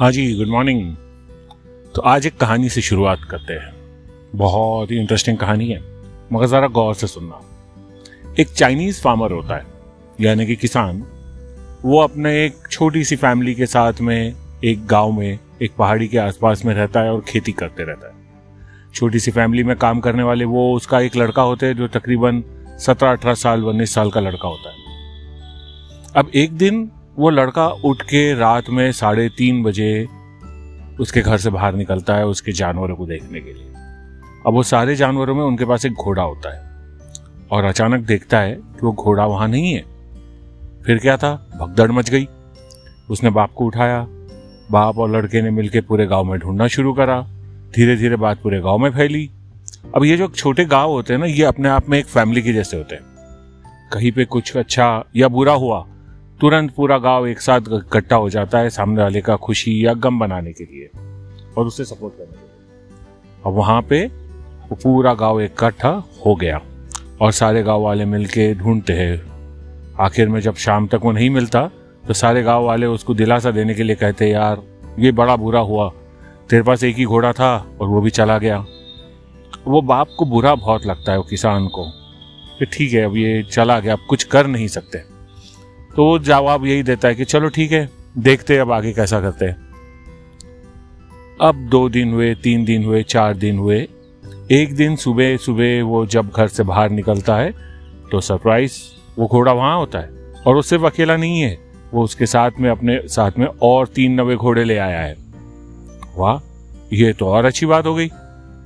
हाँ जी good morning तो आज एक कहानी से शुरुआत करते हैं। बहुत ही इंटरेस्टिंग कहानी है, मगर ज़रा गौर से सुनना। एक चाइनीज़ फार्मर होता है, यानी कि किसान। वो अपने एक छोटी सी फैमिली के साथ में, एक गाँव में, एक पहाड़ी के आसपास में रहता है और खेती करते रहता है। छोटी सी फैमिली में काम करने वाले वो उसका एक लड़का होता है, जो तकरीबन सत्रह अठारह साल, उन्नीस साल का लड़का होता है। अब एक दिन वो लड़का उठ के रात में साढ़े तीन बजे उसके घर से बाहर निकलता है उसके जानवरों को देखने के लिए। अब वो सारे जानवरों में उनके पास एक घोड़ा होता है और अचानक देखता है कि वो घोड़ा वहाँ नहीं है। फिर क्या था? भगदड़ मच गई। उसने बाप को उठाया। बाप और लड़के ने मिलकर पूरे गाँव में ढूंढना शुरू करा। धीरे धीरे बात पूरे गाँव में फैली। अब ये जो छोटे गाँव होते हैं ना, ये अपने आप में एक फैमिली के जैसे होते हैं। कहीं पे कुछ अच्छा या बुरा हुआ तुरंत पूरा गाँव एक साथ इकट्ठा हो जाता है सामने वाले का खुशी या गम बनाने के लिए और उसे सपोर्ट करने के लिए। और वहाँ पे वो पूरा गाँव इकट्ठा हो गया और सारे गाँव वाले मिलके ढूंढते हैं। आखिर में जब शाम तक वो नहीं मिलता तो सारे गाँव वाले उसको दिलासा देने के लिए कहते, यार, ये बड़ा बुरा हुआ। तेरे पास एक ही घोड़ा था और वो भी चला गया। वो बाप को बुरा बहुत लगता है, वो किसान को ठीक है, अब ये चला गया, अब कुछ कर नहीं सकते। तो वो जवाब यही देता है कि चलो ठीक है, देखते हैं अब आगे कैसा करते हैं। अब दो दिन हुए, तीन दिन हुए, चार दिन हुए। एक दिन सुबह सुबह वो जब घर से बाहर निकलता है तो सरप्राइज़ वो घोड़ा वहाँ होता है और वो सिर्फ़ अकेला नहीं है, वो उसके साथ में अपने साथ में और तीन नवे घोड़े ले आया है। वाह, ये तो और अच्छी बात हो गई।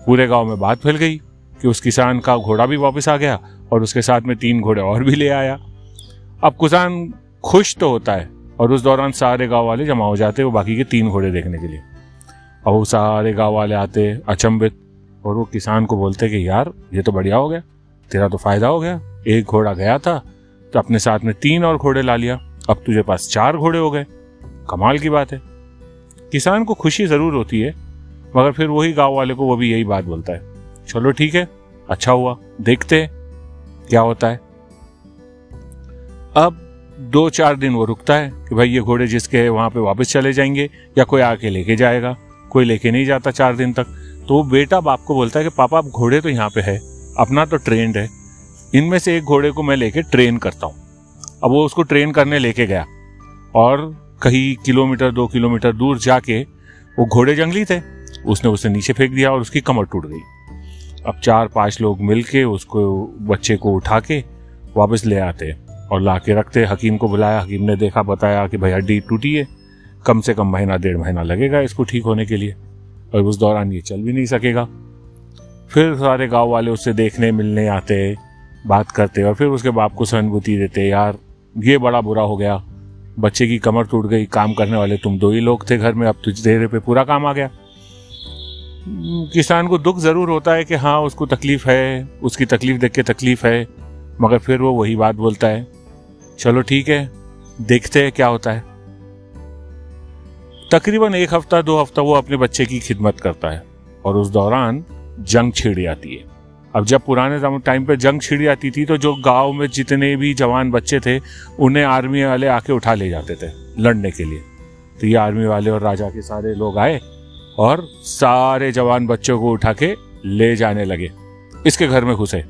पूरे गाँव में बात फैल गई कि उस किसान का घोड़ा भी वापस आ गया और उसके साथ में तीन घोड़े और भी ले आया। अब किसान खुश तो होता है। और उस दौरान सारे गाँव वाले जमा हो जाते हैं, वो बाकी के तीन घोड़े देखने के लिए। और वो सारे गाँव वाले आते अचंभित, और वो किसान को बोलते कि, यार, ये तो बढ़िया हो गया, तेरा तो फ़ायदा हो गया, एक घोड़ा गया था तो अपने साथ में तीन और घोड़े ला लिया, अब तुझे पास चार घोड़े हो गए। कमाल की बात है। किसान को खुशी ज़रूर होती है, मगर फिर वही गाँव वाले को वो भी यही बात बोलता है। चलो ठीक है अच्छा हुआ, देखते क्या होता है। अब दो चार दिन वो रुकता है कि भाई ये घोड़े जिसके वहाँ पे वापस चले जाएँगे या कोई आके लेके जाएगा। कोई लेके नहीं जाता चार दिन तक। तो वो बेटा बाप को बोलता है कि, पापा, अब घोड़े तो यहाँ पे है। अपना तो ट्रेंड है। इनमें से एक घोड़े को मैं लेके ट्रेन करता हूँ। अब वो उसको ट्रेन करने लेके गया। और कहीं किलोमीटर, दो किलोमीटर दूर जाके वो घोड़े जंगली थे। उसने उसे नीचे फेंक दिया और उसकी कमर टूट गई। अब चार पाँच लोग मिलके उसको, बच्चे को उठा के वापस ले आते और ला के रखते। हकीम को बुलाया। हकीम ने देखा, बताया कि भाई हड्डी टूटी है। कम से कम महीना, डेढ़ महीना लगेगा इसको ठीक होने के लिए। और उस दौरान ये चल भी नहीं सकेगा। फिर सारे गाँव वाले उससे देखने, मिलने आते, बात करते और फिर उसके बाप को सहानुभूति देते, यार, ये बड़ा बुरा हो गया। बच्चे की कमर टूट गई। काम करने वाले तुम दो ही लोग थे घर में। अब तुझ देरे पे पूरा काम आ गया। किसान को दुख ज़रूर होता है कि हाँ उसको तकलीफ़ है। उसकी तकलीफ़ देख के तकलीफ़ है। मगर फिर वो वही बात बोलता है। चलो ठीक है, देखते हैं क्या होता है। तकरीबन एक हफ़्ता, दो हफ़्ता वो अपने बच्चे की खिदमत करता है और उस दौरान जंग छिड़ जाती है। अब जब पुराने टाइम पे जंग छिड़ जाती थी तो जो गाँव में जितने भी जवान बच्चे थे, उन्हें आर्मी वाले आके उठा ले जाते थे लड़ने के लिए। तो ये आर्मी वाले और राजा के सारे लोग आए और सारे जवान बच्चों को उठा के ले जाने लगे। इसके घर में घुसे।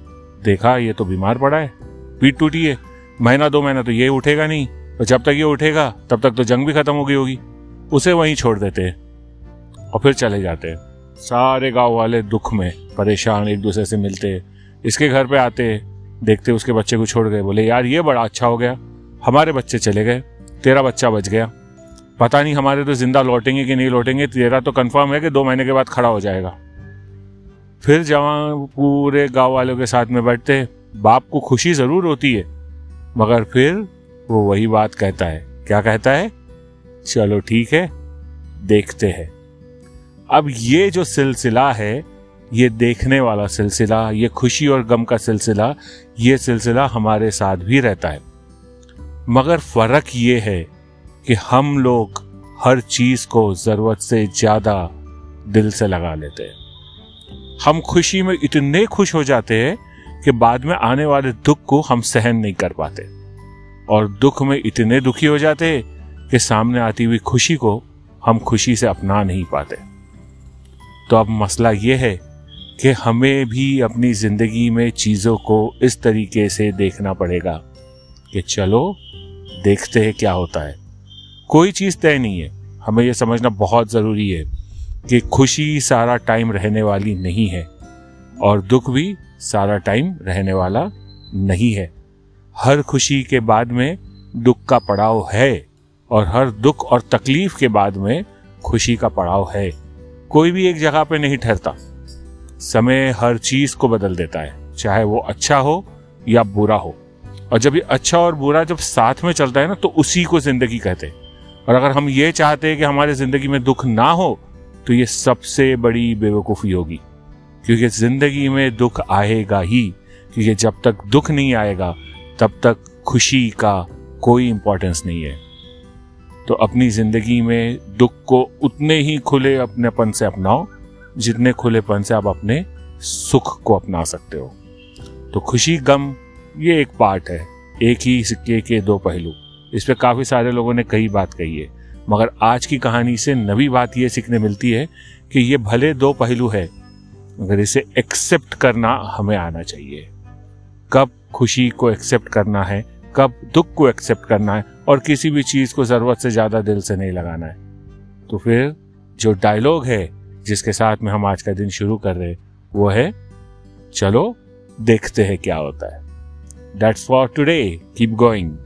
देखा, ये तो बीमार पड़ा है पीठ टूटी है। महीना दो महीना तो ये उठेगा नहीं, और जब तक ये उठेगा, तब तक तो जंग भी खत्म हो गई होगी। उसे वहीं छोड़ देते हैं और फिर चले जाते। हैं सारे गाँव वाले दुख में परेशान, एक दूसरे से मिलते, इसके घर पे आते, देखते उसके बच्चे को छोड़ गए। बोले, यार, ये बड़ा अच्छा हो गया। हमारे बच्चे चले गए। तेरा बच्चा बच गया। पता नहीं, हमारे तो ज़िंदा लौटेंगे कि नहीं लौटेंगे। तेरा तो कंफर्म है कि दो महीने के बाद खड़ा हो जाएगा। फिर जवान पूरे गाँव वालों के साथ में बैठते। बाप को खुशी ज़रूर होती है। मगर फिर वो वही बात कहता है। क्या कहता है? चलो ठीक है, देखते हैं। अब ये जो सिलसिला है, ये देखने वाला सिलसिला, ये खुशी और गम का सिलसिला, ये सिलसिला हमारे साथ भी रहता है। मगर फ़र्क ये है कि हम लोग हर चीज़ को ज़रूरत से ज़्यादा दिल से लगा लेते हैं। हम खुशी में इतने खुश हो जाते हैं कि बाद में आने वाले दुख को हम सहन नहीं कर पाते। और दुख में इतने दुखी हो जाते कि सामने आती हुई खुशी को हम खुशी से अपना नहीं पाते। तो अब मसला ये है कि हमें भी अपनी ज़िंदगी में चीज़ों को इस तरीके से देखना पड़ेगा कि चलो, देखते हैं क्या होता है। कोई चीज़ तय नहीं है। हमें यह समझना बहुत ज़रूरी है कि खुशी सारा टाइम रहने वाली नहीं है और दुख भी सारा टाइम रहने वाला नहीं है। हर खुशी के बाद में दुख का पड़ाव है और हर दुख और तकलीफ़ के बाद में खुशी का पड़ाव है। कोई भी एक जगह पे नहीं ठहरता। समय हर चीज़ को बदल देता है, चाहे वो अच्छा हो या बुरा हो। और जब ये अच्छा और बुरा जब साथ में चलता है ना तो उसी को ज़िंदगी कहते हैं। और अगर हम ये चाहते हैं कि हमारे ज़िंदगी में दुख ना हो तो ये सबसे बड़ी बेवकूफ़ी होगी क्योंकि ज़िंदगी में दुख आएगा ही, क्योंकि जब तक दुख नहीं आएगा, तब तक खुशी का कोई इंपॉर्टेंस नहीं है। तो अपनी ज़िंदगी में दुख को उतने ही खुले अपनेपन से अपनाओ, जितने खुलेपन से आप अपने सुख को अपना सकते हो। तो खुशी, गम, ये एक पार्ट है। एक ही सिक्के के दो पहलू। इस पे काफ़ी सारे लोगों ने कई बात कही है। मगर आज की कहानी से नवी बात यह सीखने मिलती है कि ये भले दो पहलू है मगर इसे एक्सेप्ट करना हमें आना चाहिए। कब खुशी को एक्सेप्ट करना है, कब दुख को एक्सेप्ट करना है और किसी भी चीज़ को ज़रूरत से ज़्यादा दिल से नहीं लगाना है। तो फिर जो डायलॉग है, जिसके साथ में हम आज का दिन शुरू कर रहे वो है, चलो देखते हैं क्या होता है। That's for today keep going